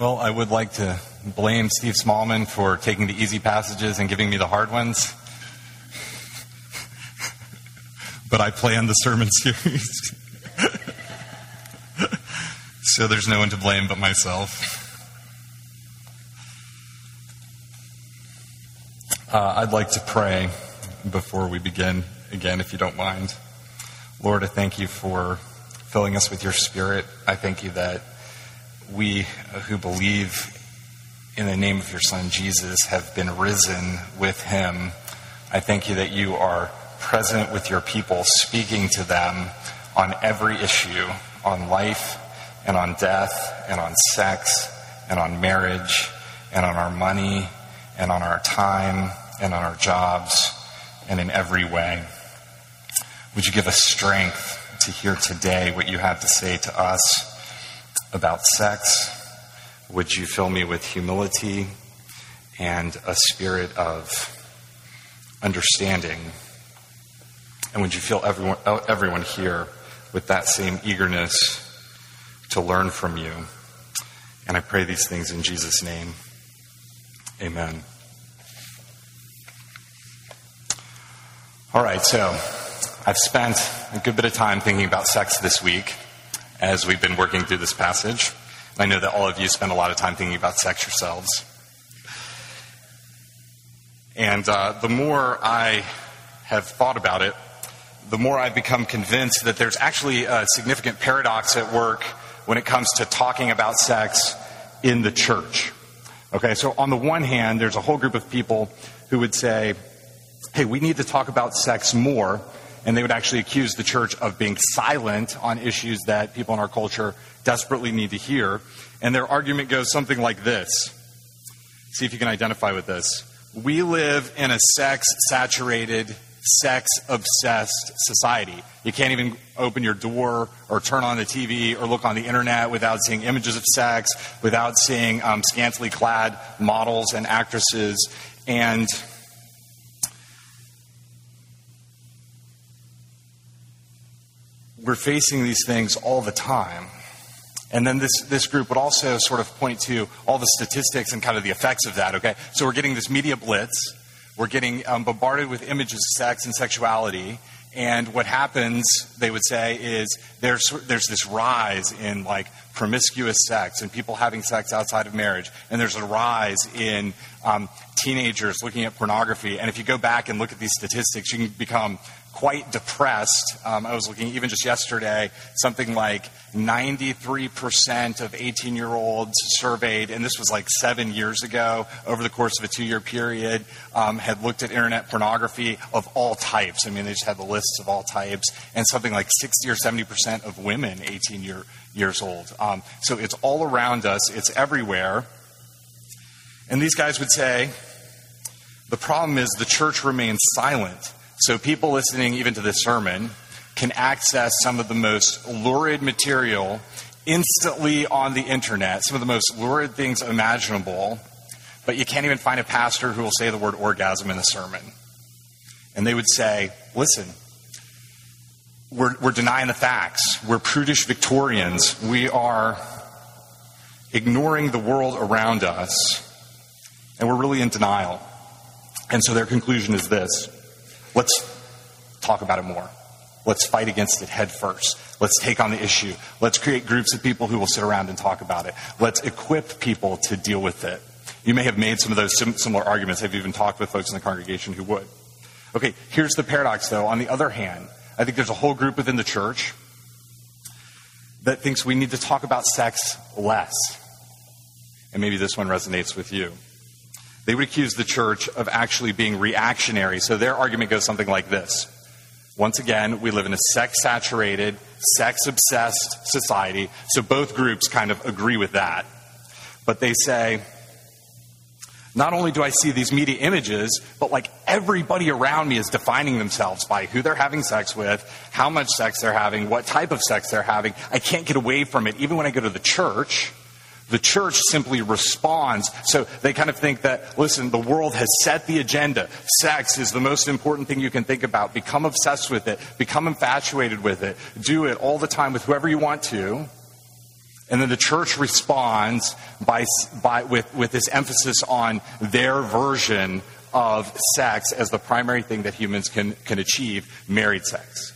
Well, I would like to blame Steve Smallman for taking the easy passages and giving me the hard ones. but I planned the sermon series. so there's no one to blame but myself. Uh, I'd like to pray before we begin again, if you don't mind. Lord, I thank you for filling us with your spirit. I thank you that we who believe in the name of your Son Jesus have been risen with him. I thank you that you are present with your people, speaking to them on every issue on life and on death and on sex and on marriage and on our money and on our time and on our jobs and in every way. Would you give us strength to hear today what you have to say to us? About sex. Would you fill me with humility and a spirit of understanding? And would you fill everyone, uh, everyone here with that same eagerness to learn from you? And I pray these things in Jesus' name. Amen. All right, so I've spent a good bit of time thinking about sex this week as we've been working through this passage. I know that all of you spend a lot of time thinking about sex yourselves. And uh, the more I have thought about it, the more I've become convinced that there's actually a significant paradox at work when it comes to talking about sex in the church. Okay, so on the one hand, there's a whole group of people who would say, hey, we need to talk about sex more and they would actually accuse the church of being silent on issues that people in our culture desperately need to hear. And their argument goes something like this See if you can identify with this. We live in a sex saturated, sex obsessed society. You can't even open your door or turn on the TV or look on the internet without seeing images of sex, without seeing um, scantily clad models and actresses. And we're facing these things all the time. And then this, this group would also sort of point to all the statistics and kind of the effects of that, okay? So we're getting this media blitz. We're getting um, bombarded with images of sex and sexuality. And what happens, they would say, is there's, there's this rise in like promiscuous sex and people having sex outside of marriage. And there's a rise in um, teenagers looking at pornography. And if you go back and look at these statistics, you can become quite depressed. Um, I was looking even just yesterday, something like 93% of 18 year olds surveyed, and this was like seven years ago, over the course of a two year period, um, had looked at internet pornography of all types. I mean, they just had the lists of all types, and something like 60 or 70% of women 18 year, years old. Um, so it's all around us, it's everywhere. And these guys would say, the problem is the church remains silent. So people listening even to this sermon can access some of the most lurid material instantly on the internet, some of the most lurid things imaginable, but you can't even find a pastor who will say the word orgasm in a sermon. And they would say, listen, we're, we're denying the facts. We're prudish Victorians. We are ignoring the world around us, and we're really in denial. And so their conclusion is this Let's talk about it more. Let's fight against it head first. Let's take on the issue. Let's create groups of people who will sit around and talk about it. Let's equip people to deal with it. You may have made some of those similar arguments. I've even talked with folks in the congregation who would. Okay, here's the paradox though. On the other hand, I think there's a whole group within the church that thinks we need to talk about sex less. And maybe this one resonates with you they would accuse the church of actually being reactionary. So their argument goes something like this. Once again, we live in a sex saturated, sex obsessed society. So both groups kind of agree with that. But they say, not only do I see these media images, but like everybody around me is defining themselves by who they're having sex with, how much sex they're having, what type of sex they're having. I can't get away from it. Even when I go to the church, the church simply responds. So they kind of think that, listen, the world has set the agenda. Sex is the most important thing you can think about. Become obsessed with it. Become infatuated with it. Do it all the time with whoever you want to. And then the church responds by, by, with, with this emphasis on their version of sex as the primary thing that humans can, can achieve married sex.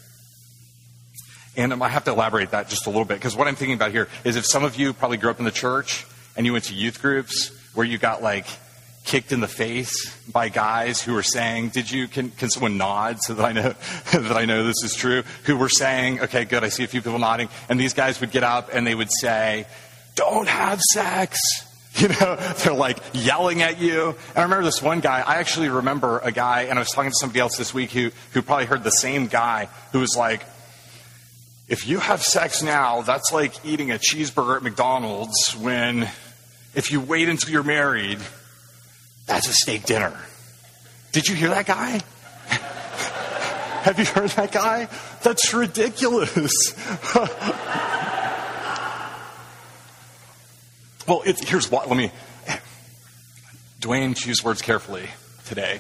And I have to elaborate that just a little bit because what I'm thinking about here is if some of you probably grew up in the church and you went to youth groups where you got like kicked in the face by guys who were saying, "Did you? Can, can someone nod so that I know that I know this is true?" Who were saying, "Okay, good. I see a few people nodding." And these guys would get up and they would say, "Don't have sex." You know, they're like yelling at you. And I remember this one guy. I actually remember a guy, and I was talking to somebody else this week who who probably heard the same guy who was like, "If you have sex now, that's like eating a cheeseburger at McDonald's when." If you wait until you're married, that's a steak dinner. Did you hear that guy? Have you heard that guy? That's ridiculous. well, here's what. Let me. Dwayne, choose words carefully today.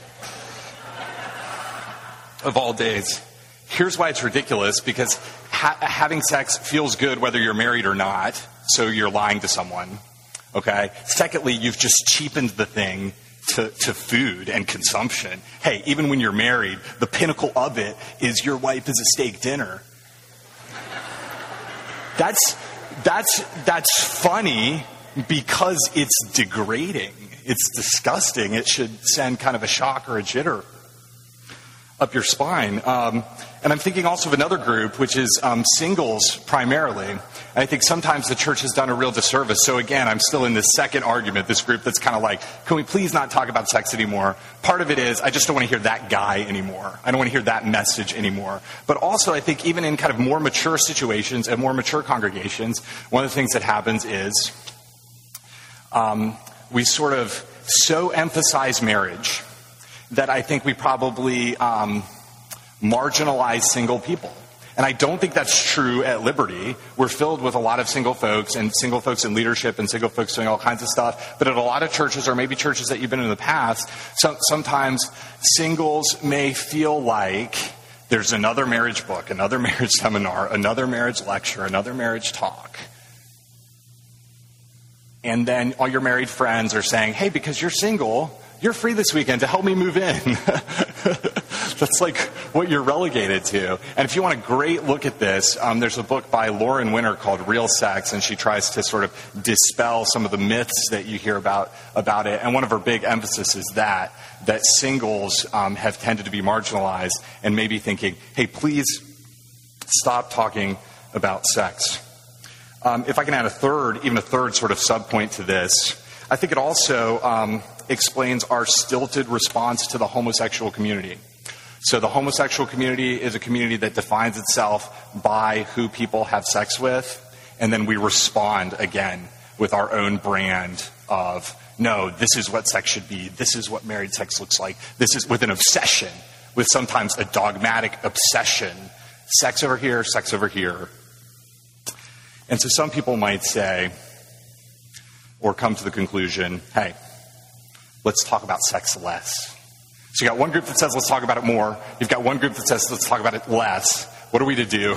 Of all days. Here's why it's ridiculous because ha- having sex feels good whether you're married or not, so you're lying to someone. Okay? Secondly, you've just cheapened the thing to, to food and consumption. Hey, even when you're married, the pinnacle of it is your wife is a steak dinner. That's, that's, that's funny because it's degrading. It's disgusting. It should send kind of a shock or a jitter up your spine. Um, and I'm thinking also of another group, which is um, singles primarily. And I think sometimes the church has done a real disservice. So again, I'm still in this second argument, this group that's kind of like, can we please not talk about sex anymore? Part of it is, I just don't want to hear that guy anymore. I don't want to hear that message anymore. But also, I think even in kind of more mature situations and more mature congregations, one of the things that happens is um, we sort of so emphasize marriage that I think we probably um, marginalize single people. And I don't think that's true at Liberty. We're filled with a lot of single folks and single folks in leadership and single folks doing all kinds of stuff. But at a lot of churches, or maybe churches that you've been in the past, so, sometimes singles may feel like there's another marriage book, another marriage seminar, another marriage lecture, another marriage talk. And then all your married friends are saying, hey, because you're single, you're free this weekend to help me move in. That's like what you're relegated to. And if you want a great look at this, um, there's a book by Lauren Winner called Real Sex, and she tries to sort of dispel some of the myths that you hear about, about it. And one of her big emphasis is that, that singles um, have tended to be marginalized and maybe thinking, hey, please stop talking about sex. Um, if I can add a third, even a third sort of subpoint to this, I think it also um, explains our stilted response to the homosexual community. So, the homosexual community is a community that defines itself by who people have sex with, and then we respond again with our own brand of, no, this is what sex should be, this is what married sex looks like, this is with an obsession, with sometimes a dogmatic obsession. Sex over here, sex over here. And so some people might say, or come to the conclusion, hey, let's talk about sex less. So you got one group that says let's talk about it more. You've got one group that says let's talk about it less. What are we to do?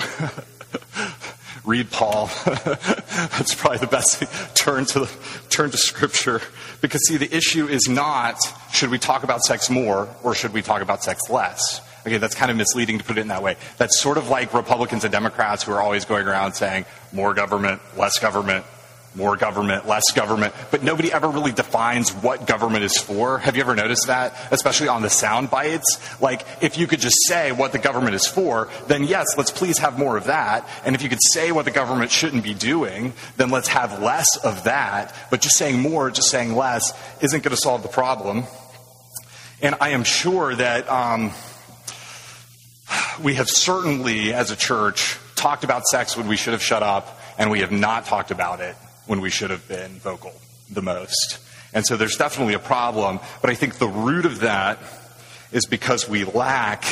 Read Paul. That's probably the best thing. Turn to turn to Scripture because see the issue is not should we talk about sex more or should we talk about sex less. Okay, that's kind of misleading to put it in that way. That's sort of like Republicans and Democrats who are always going around saying more government, less government, more government, less government, but nobody ever really defines what government is for. Have you ever noticed that? Especially on the sound bites? Like, if you could just say what the government is for, then yes, let's please have more of that. And if you could say what the government shouldn't be doing, then let's have less of that. But just saying more, just saying less, isn't going to solve the problem. And I am sure that um, we have certainly, as a church, talked about sex when we should have shut up, and we have not talked about it when we should have been vocal the most. And so there's definitely a problem, but I think the root of that is because we lack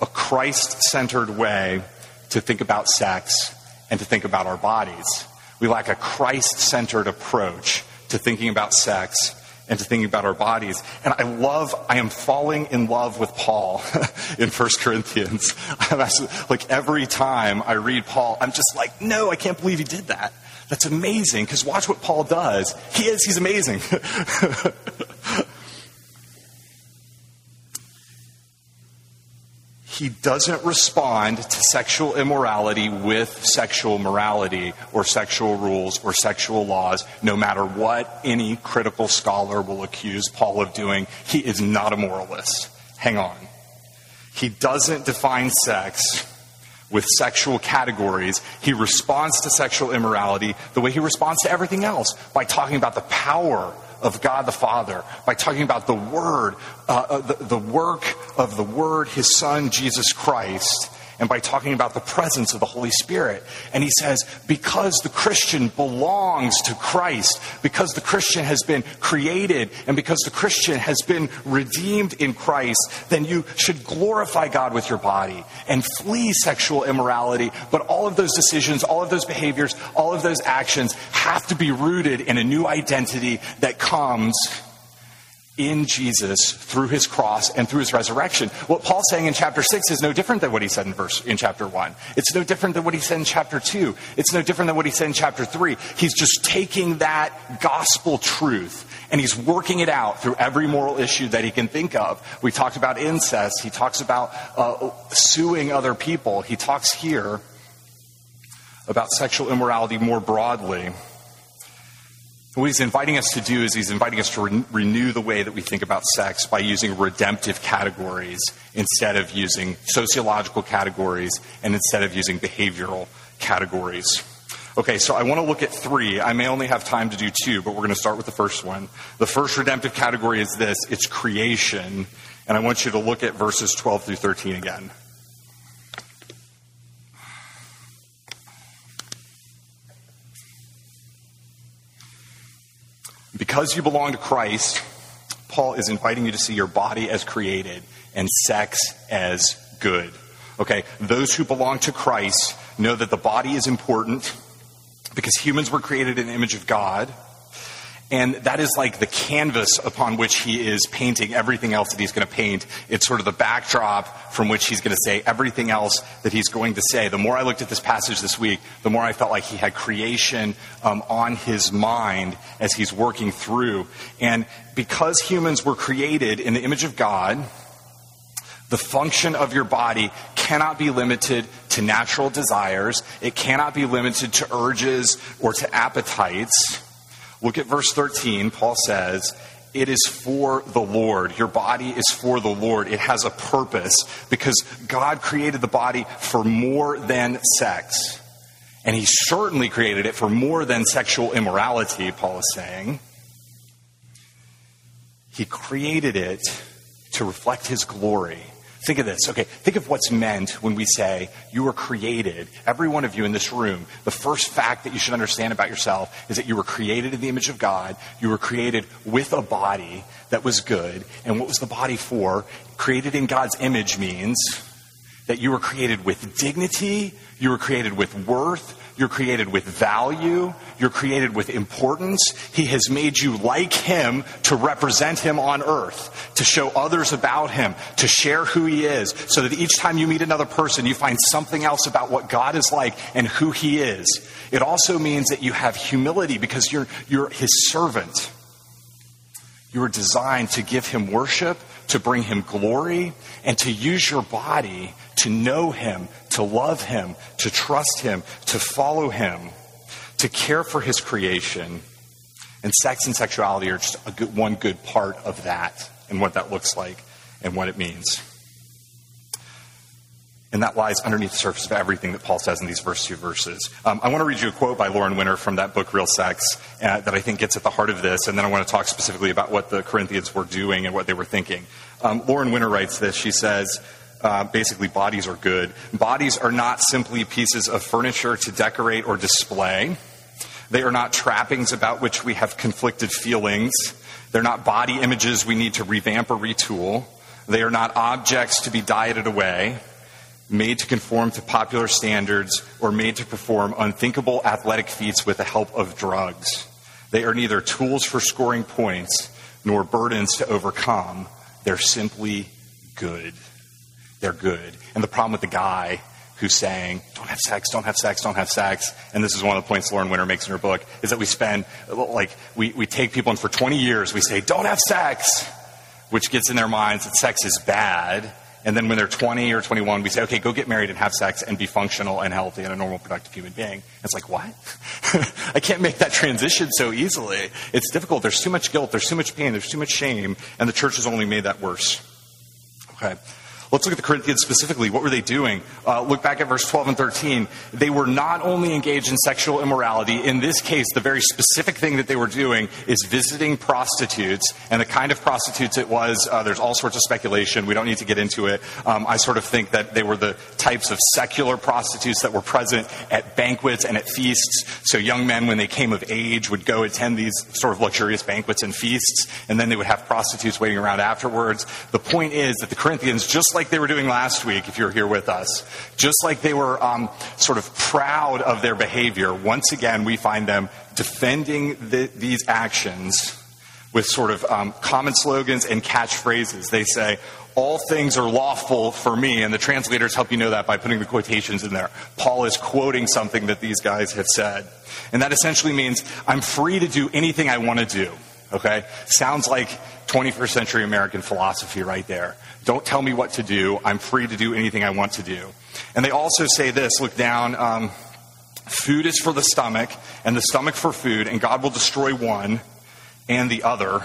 a Christ centered way to think about sex and to think about our bodies. We lack a Christ centered approach to thinking about sex and to thinking about our bodies. And I love, I am falling in love with Paul in 1 Corinthians. Like every time I read Paul, I'm just like, no, I can't believe he did that. That's amazing because watch what Paul does. He is, he's amazing. he doesn't respond to sexual immorality with sexual morality or sexual rules or sexual laws, no matter what any critical scholar will accuse Paul of doing. He is not a moralist. Hang on. He doesn't define sex with sexual categories. He responds to sexual immorality the way he responds to everything else by talking about the power of God the Father by talking about the Word, uh, uh, the, the work of the Word, His Son, Jesus Christ, and by talking about the presence of the Holy Spirit. And he says, because the Christian belongs to Christ, because the Christian has been created, and because the Christian has been redeemed in Christ, then you should glorify God with your body and flee sexual immorality. But all of those decisions, all of those behaviors, all of those actions have to be rooted in a new identity that comes in Jesus through his cross and through his resurrection. What Paul's saying in chapter 6 is no different than what he said in verse in chapter 1. It's no different than what he said in chapter 2. It's no different than what he said in chapter 3. He's just taking that gospel truth and he's working it out through every moral issue that he can think of. We talked about incest. He talks about uh, suing other people. He talks here about sexual immorality more broadly. What he's inviting us to do is he's inviting us to re- renew the way that we think about sex by using redemptive categories instead of using sociological categories and instead of using behavioral categories. Okay, so I want to look at three. I may only have time to do two, but we're going to start with the first one. The first redemptive category is this it's creation. And I want you to look at verses 12 through 13 again. Because you belong to Christ, Paul is inviting you to see your body as created and sex as good. Okay, those who belong to Christ know that the body is important because humans were created in the image of God. And that is like the canvas upon which he is painting everything else that he's going to paint. It's sort of the backdrop from which he's going to say everything else that he's going to say. The more I looked at this passage this week, the more I felt like he had creation um, on his mind as he's working through. And because humans were created in the image of God, the function of your body cannot be limited to natural desires. It cannot be limited to urges or to appetites Look at verse 13. Paul says, It is for the Lord. Your body is for the Lord. It has a purpose because God created the body for more than sex. And He certainly created it for more than sexual immorality, Paul is saying. He created it to reflect His glory Think of this. Okay, think of what's meant when we say you were created. Every one of you in this room, the first fact that you should understand about yourself is that you were created in the image of God. You were created with a body that was good. And what was the body for? Created in God's image means that you were created with dignity, you were created with worth, you're created with value. You're created with importance. He has made you like Him to represent Him on earth, to show others about Him, to share who He is, so that each time you meet another person, you find something else about what God is like and who He is. It also means that you have humility because you're, you're His servant. You are designed to give Him worship, to bring Him glory, and to use your body to know Him, to love Him, to trust Him, to follow Him, to care for His creation. And sex and sexuality are just good, one good part of that and what that looks like and what it means. And that lies underneath the surface of everything that Paul says in these first two verses. Um, I want to read you a quote by Lauren Winner from that book, Real Sex, uh, that I think gets at the heart of this. And then I want to talk specifically about what the Corinthians were doing and what they were thinking. Um, Lauren Winner writes this. She says, uh, basically, bodies are good. Bodies are not simply pieces of furniture to decorate or display. They are not trappings about which we have conflicted feelings. They're not body images we need to revamp or retool. They are not objects to be dieted away, made to conform to popular standards, or made to perform unthinkable athletic feats with the help of drugs. They are neither tools for scoring points nor burdens to overcome. They're simply good. They're good. And the problem with the guy who's saying, don't have sex, don't have sex, don't have sex, and this is one of the points Lauren Winner makes in her book, is that we spend, like, we, we take people and for 20 years we say, don't have sex, which gets in their minds that sex is bad. And then when they're 20 or 21, we say, okay, go get married and have sex and be functional and healthy and a normal, productive human being. It's like, what? I can't make that transition so easily. It's difficult. There's too much guilt. There's too much pain. There's too much shame. And the church has only made that worse. Okay. Let's look at the Corinthians specifically. What were they doing? Uh, look back at verse 12 and 13. They were not only engaged in sexual immorality, in this case, the very specific thing that they were doing is visiting prostitutes. And the kind of prostitutes it was, uh, there's all sorts of speculation. We don't need to get into it. Um, I sort of think that they were the types of secular prostitutes that were present at banquets and at feasts. So young men, when they came of age, would go attend these sort of luxurious banquets and feasts, and then they would have prostitutes waiting around afterwards. The point is that the Corinthians, just like they were doing last week, if you're here with us, just like they were um, sort of proud of their behavior, once again, we find them defending the, these actions with sort of um, common slogans and catchphrases. They say, all things are lawful for me, and the translators help you know that by putting the quotations in there. Paul is quoting something that these guys have said. And that essentially means I'm free to do anything I want to do. Okay? Sounds like 21st century American philosophy right there. Don't tell me what to do. I'm free to do anything I want to do. And they also say this look down. Um, food is for the stomach, and the stomach for food, and God will destroy one and the other.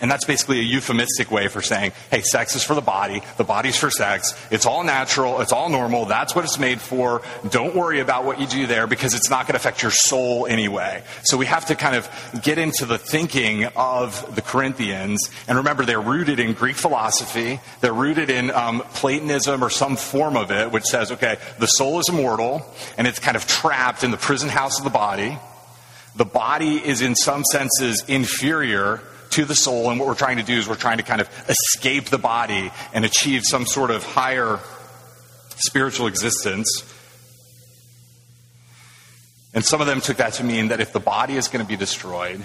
And that's basically a euphemistic way for saying, hey, sex is for the body, the body's for sex, it's all natural, it's all normal, that's what it's made for. Don't worry about what you do there because it's not going to affect your soul anyway. So we have to kind of get into the thinking of the Corinthians. And remember, they're rooted in Greek philosophy, they're rooted in um, Platonism or some form of it, which says, okay, the soul is immortal and it's kind of trapped in the prison house of the body. The body is, in some senses, inferior to the soul. And what we're trying to do is we're trying to kind of escape the body and achieve some sort of higher spiritual existence. And some of them took that to mean that if the body is going to be destroyed,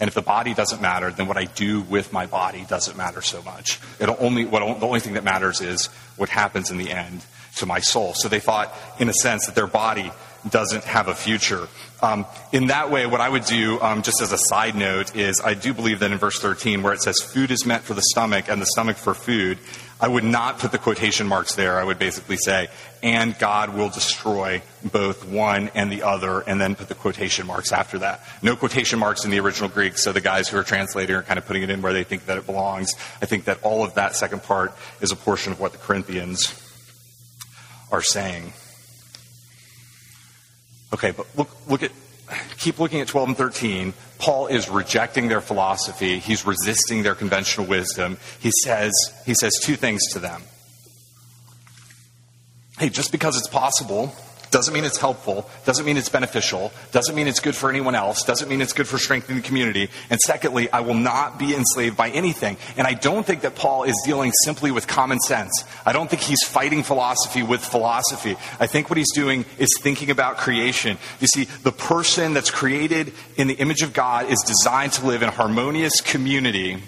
and if the body doesn't matter, then what I do with my body doesn't matter so much. It'll only, what, the only thing that matters is what happens in the end to my soul. So they thought, in a sense, that their body doesn't have a future. Um, in that way, what I would do, um, just as a side note, is I do believe that in verse 13, where it says food is meant for the stomach and the stomach for food, I would not put the quotation marks there. I would basically say, and God will destroy both one and the other, and then put the quotation marks after that. No quotation marks in the original Greek, so the guys who are translating are kind of putting it in where they think that it belongs. I think that all of that second part is a portion of what the Corinthians are saying. Okay, but look, look at, keep looking at 12 and 13. Paul is rejecting their philosophy. He's resisting their conventional wisdom. He says, he says two things to them. Hey, just because it's possible doesn't mean it's helpful, doesn't mean it's beneficial, doesn't mean it's good for anyone else, doesn't mean it's good for strengthening the community. And secondly, I will not be enslaved by anything. And I don't think that Paul is dealing simply with common sense. I don't think he's fighting philosophy with philosophy. I think what he's doing is thinking about creation. You see, the person that's created in the image of God is designed to live in harmonious community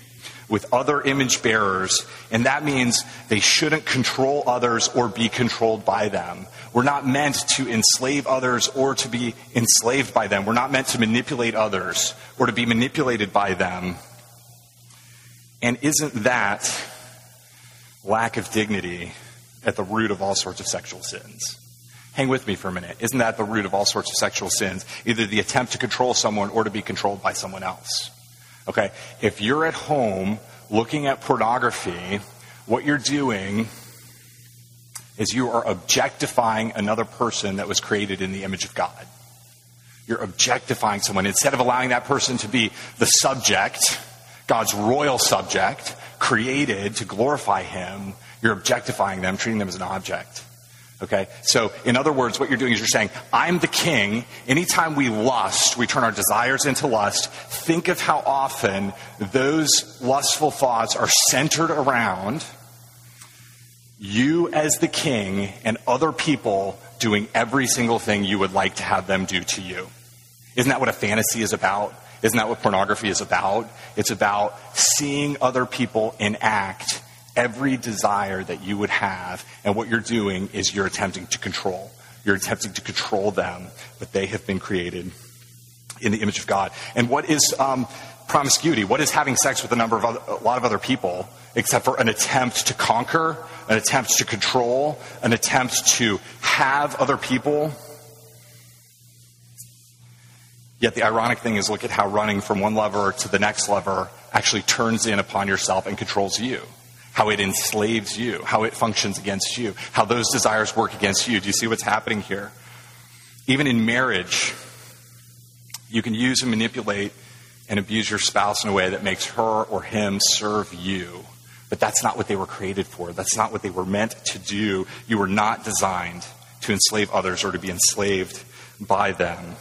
with other image bearers, and that means they shouldn't control others or be controlled by them. We're not meant to enslave others or to be enslaved by them. We're not meant to manipulate others or to be manipulated by them. And isn't that lack of dignity at the root of all sorts of sexual sins? Hang with me for a minute. Isn't that the root of all sorts of sexual sins? Either the attempt to control someone or to be controlled by someone else. Okay, if you're at home looking at pornography, what you're doing is you are objectifying another person that was created in the image of God. You're objectifying someone. Instead of allowing that person to be the subject, God's royal subject, created to glorify Him, you're objectifying them, treating them as an object. Okay? So, in other words, what you're doing is you're saying, I'm the king. Anytime we lust, we turn our desires into lust. Think of how often those lustful thoughts are centered around you as the king and other people doing every single thing you would like to have them do to you. Isn't that what a fantasy is about? Isn't that what pornography is about? It's about seeing other people enact every desire that you would have, and what you're doing is you're attempting to control. You're attempting to control them, but they have been created in the image of God. And what is um, promiscuity? What is having sex with a number of other, a lot of other people, except for an attempt to conquer, an attempt to control, an attempt to have other people? Yet the ironic thing is, look at how running from one lever to the next lever actually turns in upon yourself and controls you. How it enslaves you, how it functions against you, how those desires work against you. Do you see what's happening here? Even in marriage, you can use and manipulate and abuse your spouse in a way that makes her or him serve you. But that's not what they were created for. That's not what they were meant to do. You were not designed to enslave others or to be enslaved by them.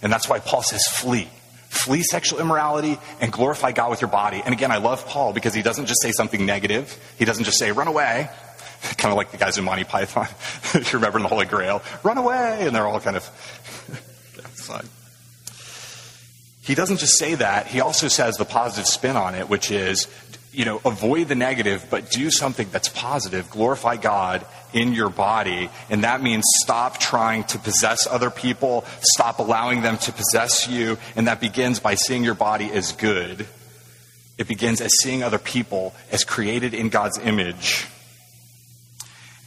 And that's why Paul says, flee. Flee sexual immorality and glorify God with your body. And again, I love Paul because he doesn't just say something negative. He doesn't just say, run away. kind of like the guys in Monty Python. if you remember in the Holy Grail, run away. And they're all kind of. He doesn't just say that, he also says the positive spin on it, which is, you know, avoid the negative, but do something that's positive. Glorify God in your body. And that means stop trying to possess other people, stop allowing them to possess you. And that begins by seeing your body as good. It begins as seeing other people as created in God's image.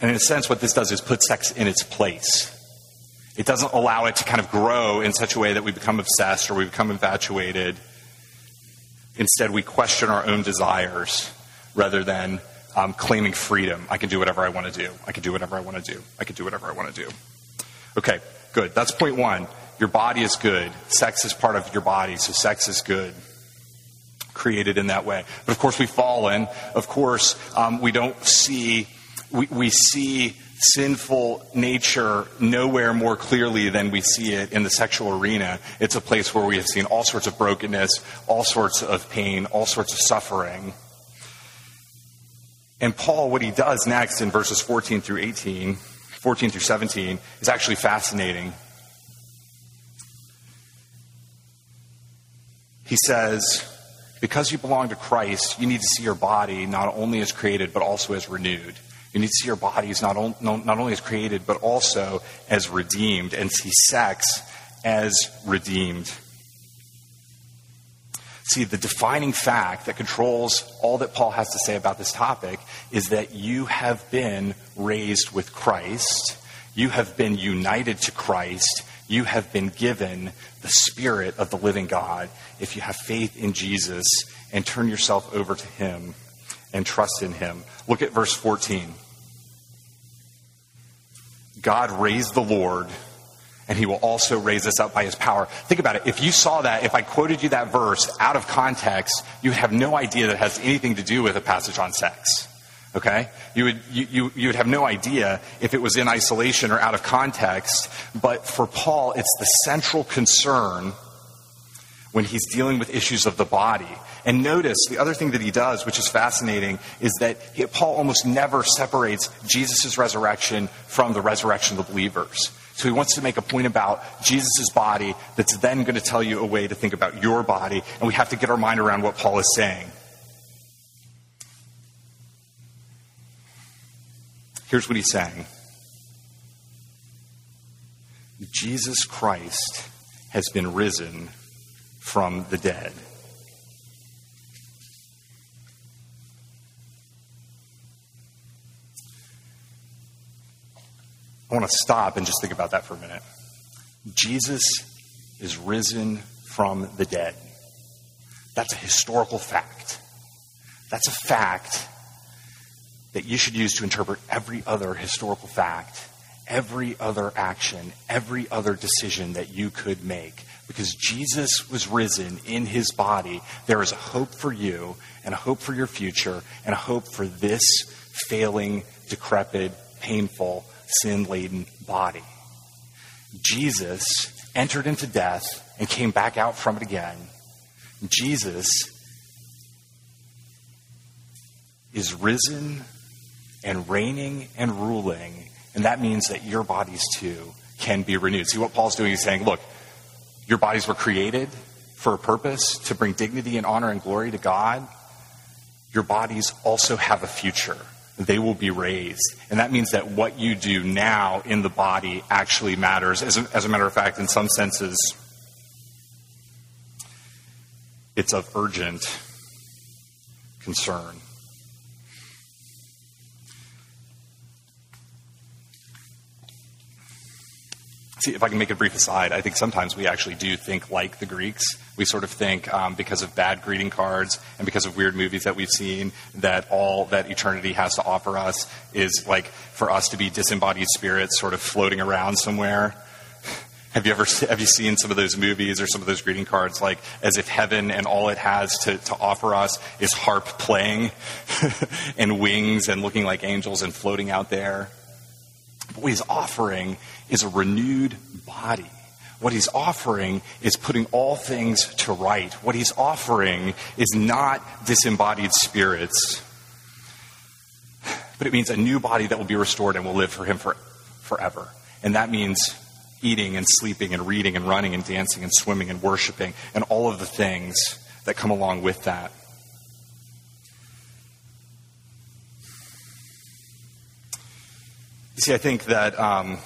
And in a sense, what this does is put sex in its place. It doesn't allow it to kind of grow in such a way that we become obsessed or we become infatuated. Instead, we question our own desires rather than um, claiming freedom. I can do whatever I want to do. I can do whatever I want to do. I can do whatever I want to do. Okay, good. That's point one. Your body is good. Sex is part of your body, so sex is good. Created in that way. But of course, we've fallen. Of course, um, we don't see, we, we see sinful nature nowhere more clearly than we see it in the sexual arena. It's a place where we have seen all sorts of brokenness, all sorts of pain, all sorts of suffering. And Paul, what he does next in verses 14 through 18, 14 through 17, is actually fascinating. He says, because you belong to Christ, you need to see your body not only as created, but also as renewed. You need to see your bodies not, on, not only as created, but also as redeemed, and see sex as redeemed. See, the defining fact that controls all that Paul has to say about this topic is that you have been raised with Christ, you have been united to Christ, you have been given the Spirit of the living God if you have faith in Jesus and turn yourself over to Him and trust in Him. Look at verse 14. God raised the Lord, and he will also raise us up by his power. Think about it. If you saw that, if I quoted you that verse out of context, you have no idea that it has anything to do with a passage on sex. Okay? You would, you, you, you would have no idea if it was in isolation or out of context. But for Paul, it's the central concern when he's dealing with issues of the body. And notice the other thing that he does, which is fascinating, is that he, Paul almost never separates Jesus' resurrection from the resurrection of the believers. So he wants to make a point about Jesus' body that's then going to tell you a way to think about your body, and we have to get our mind around what Paul is saying. Here's what he's saying Jesus Christ has been risen from the dead. I want to stop and just think about that for a minute. Jesus is risen from the dead. That's a historical fact. That's a fact that you should use to interpret every other historical fact, every other action, every other decision that you could make. Because Jesus was risen in his body, there is a hope for you, and a hope for your future, and a hope for this failing, decrepit, painful, sin laden body. Jesus entered into death and came back out from it again. Jesus is risen and reigning and ruling, and that means that your bodies too can be renewed. See what Paul's doing? He's saying, look, your bodies were created, for a purpose, to bring dignity and honor and glory to God, your bodies also have a future. They will be raised. And that means that what you do now in the body actually matters. As a, as a matter of fact, in some senses, it's of urgent concern. See, if I can make a brief aside, I think sometimes we actually do think like the Greeks. We sort of think, um, because of bad greeting cards and because of weird movies that we've seen, that all that eternity has to offer us is like for us to be disembodied spirits sort of floating around somewhere. Have you ever have you seen some of those movies or some of those greeting cards like as if heaven and all it has to, to offer us is harp playing and wings and looking like angels and floating out there? But what he's offering is a renewed body. What he's offering is putting all things to right. What he's offering is not disembodied spirits, but it means a new body that will be restored and will live for him for, forever. And that means eating and sleeping and reading and running and dancing and swimming and worshiping and all of the things that come along with that. You see, I think that um,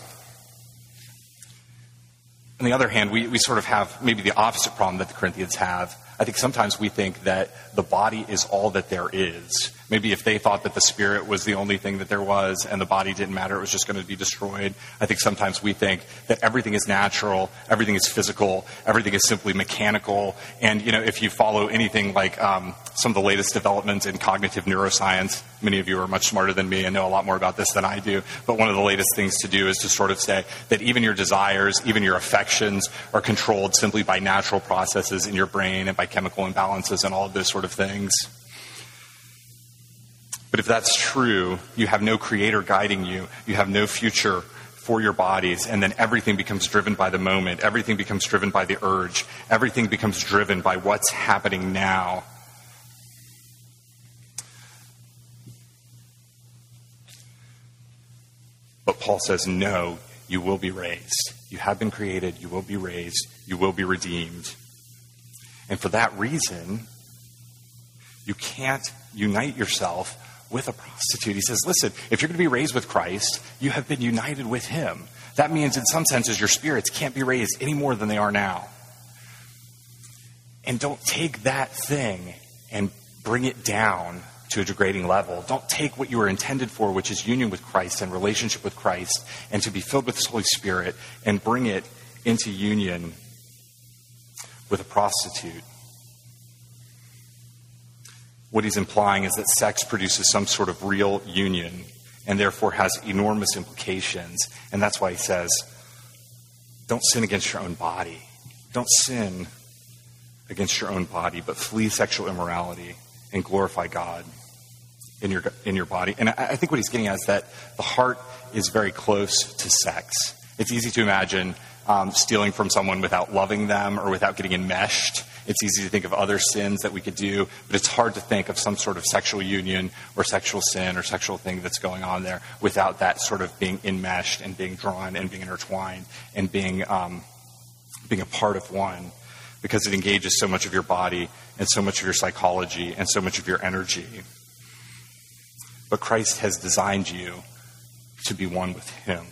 on the other hand, we, we sort of have maybe the opposite problem that the Corinthians have. I think sometimes we think that the body is all that there is. Maybe if they thought that the spirit was the only thing that there was and the body didn't matter, it was just going to be destroyed. I think sometimes we think that everything is natural, everything is physical, everything is simply mechanical. And, you know, if you follow anything like um, some of the latest developments in cognitive neuroscience, many of you are much smarter than me and know a lot more about this than I do. But one of the latest things to do is to sort of say that even your desires, even your affections are controlled simply by natural processes in your brain and by chemical imbalances and all of those sort of things. But if that's true, you have no creator guiding you, you have no future for your bodies, and then everything becomes driven by the moment, everything becomes driven by the urge, everything becomes driven by what's happening now. But Paul says, no, you will be raised. You have been created, you will be raised, you will be redeemed. And for that reason, you can't unite yourself with a prostitute. He says, listen, if you're going to be raised with Christ, you have been united with him. That means, in some senses, your spirits can't be raised any more than they are now. And don't take that thing and bring it down to a degrading level. Don't take what you were intended for, which is union with Christ and relationship with Christ, and to be filled with His Holy Spirit, and bring it into union with a prostitute what he's implying is that sex produces some sort of real union and therefore has enormous implications. And that's why he says, don't sin against your own body. Don't sin against your own body, but flee sexual immorality and glorify God in your, in your body. And I, I think what he's getting at is that the heart is very close to sex. It's easy to imagine um, stealing from someone without loving them or without getting enmeshed it's easy to think of other sins that we could do, but it's hard to think of some sort of sexual union or sexual sin or sexual thing that's going on there without that sort of being enmeshed and being drawn and being intertwined and being, um, being a part of one because it engages so much of your body and so much of your psychology and so much of your energy. But Christ has designed you to be one with Him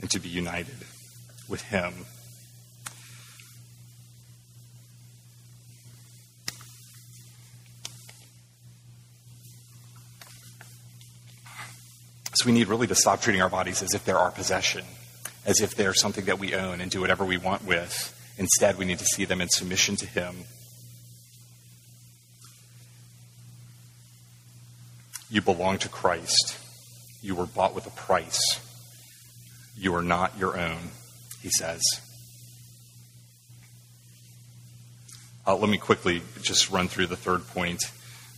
and to be united with Him. So we need really to stop treating our bodies as if they're our possession, as if they're something that we own and do whatever we want with. Instead, we need to see them in submission to Him. You belong to Christ. You were bought with a price. You are not your own, he says. Uh, let me quickly just run through the third point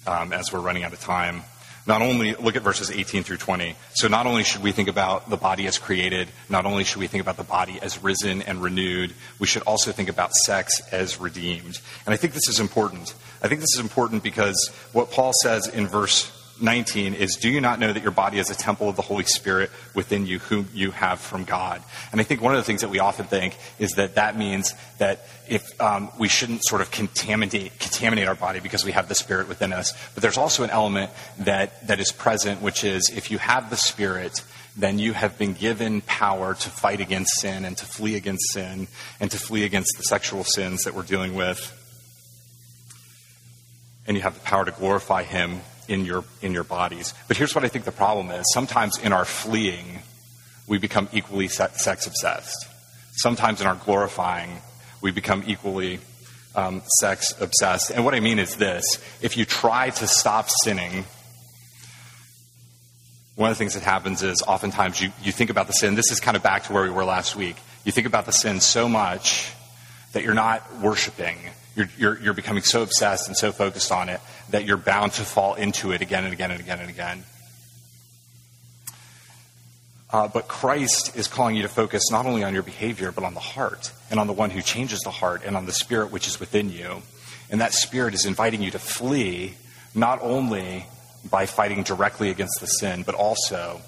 um, as we're running out of time not only look at verses 18 through 20. So not only should we think about the body as created, not only should we think about the body as risen and renewed, we should also think about sex as redeemed. And I think this is important. I think this is important because what Paul says in verse 19 is Do you not know that your body is a temple of the Holy Spirit within you, whom you have from God? And I think one of the things that we often think is that that means that if um, we shouldn't sort of contaminate, contaminate our body because we have the Spirit within us. But there's also an element that, that is present, which is if you have the Spirit, then you have been given power to fight against sin and to flee against sin and to flee against the sexual sins that we're dealing with. And you have the power to glorify Him in your, in your bodies. But here's what I think the problem is. Sometimes in our fleeing, we become equally sex obsessed. Sometimes in our glorifying, we become equally um, sex obsessed. And what I mean is this if you try to stop sinning, one of the things that happens is oftentimes you, you think about the sin. This is kind of back to where we were last week. You think about the sin so much that you're not worshiping. You're, you're, you're becoming so obsessed and so focused on it that you're bound to fall into it again and again and again and again. Uh, but Christ is calling you to focus not only on your behavior, but on the heart, and on the one who changes the heart, and on the spirit which is within you. And that spirit is inviting you to flee not only by fighting directly against the sin, but also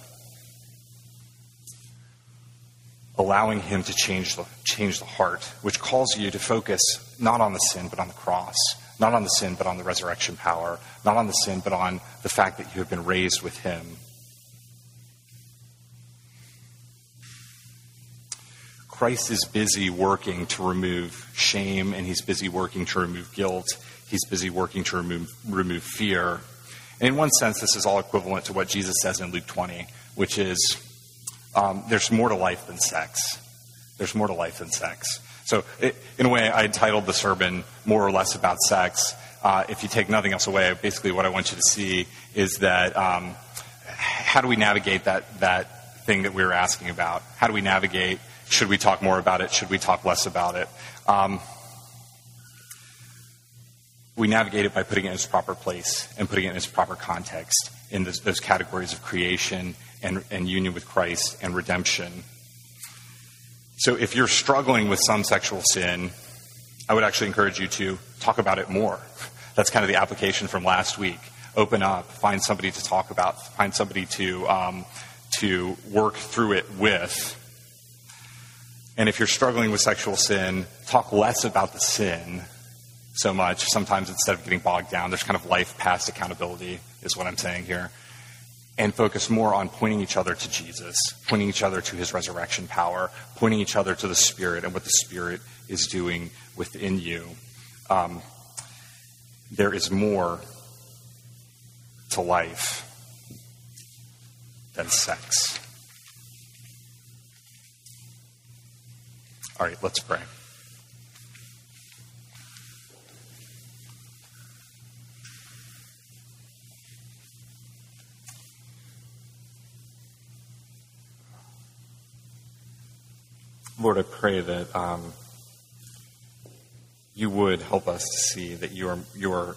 allowing Him to change the, change the heart, which calls you to focus not on the sin, but on the cross, not on the sin, but on the resurrection power, not on the sin, but on the fact that you have been raised with Him. Christ is busy working to remove shame, and He's busy working to remove guilt. He's busy working to remove, remove fear. And in one sense, this is all equivalent to what Jesus says in Luke 20, which is um, there's more to life than sex. There's more to life than sex. So, it, in a way, I titled the sermon more or less about sex. Uh, if you take nothing else away, basically what I want you to see is that um, how do we navigate that, that thing that we were asking about? How do we navigate? Should we talk more about it? Should we talk less about it? Um, we navigate it by putting it in its proper place and putting it in its proper context in those, those categories of creation and, and union with Christ and redemption. So if you're struggling with some sexual sin, I would actually encourage you to talk about it more. That's kind of the application from last week. Open up, find somebody to talk about, find somebody to, um, to work through it with. And if you're struggling with sexual sin, talk less about the sin so much. Sometimes instead of getting bogged down, there's kind of life past accountability, is what I'm saying here. And focus more on pointing each other to Jesus, pointing each other to his resurrection power, pointing each other to the Spirit and what the Spirit is doing within you. Um, there is more to life than sex. All right, let's pray. Lord, I pray that um, you would help us to see that you are you are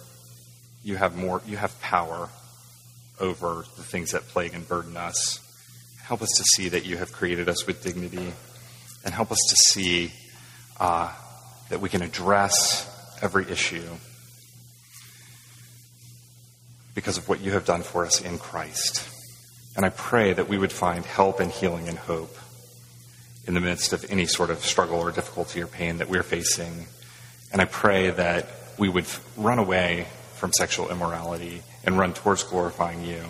you have more you have power over the things that plague and burden us. Help us to see that you have created us with dignity, and help us to see uh, that we can address every issue because of what you have done for us in Christ. And I pray that we would find help and healing and hope in the midst of any sort of struggle or difficulty or pain that we're facing. And I pray that we would run away from sexual immorality and run towards glorifying you.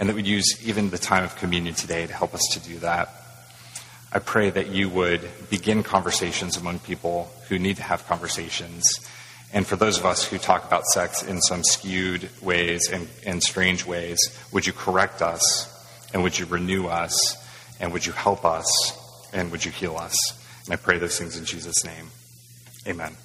And that we'd use even the time of communion today to help us to do that. I pray that you would begin conversations among people who need to have conversations. And for those of us who talk about sex in some skewed ways and, and strange ways, would you correct us and would you renew us and would you help us and would you heal us? And I pray those things in Jesus' name. Amen.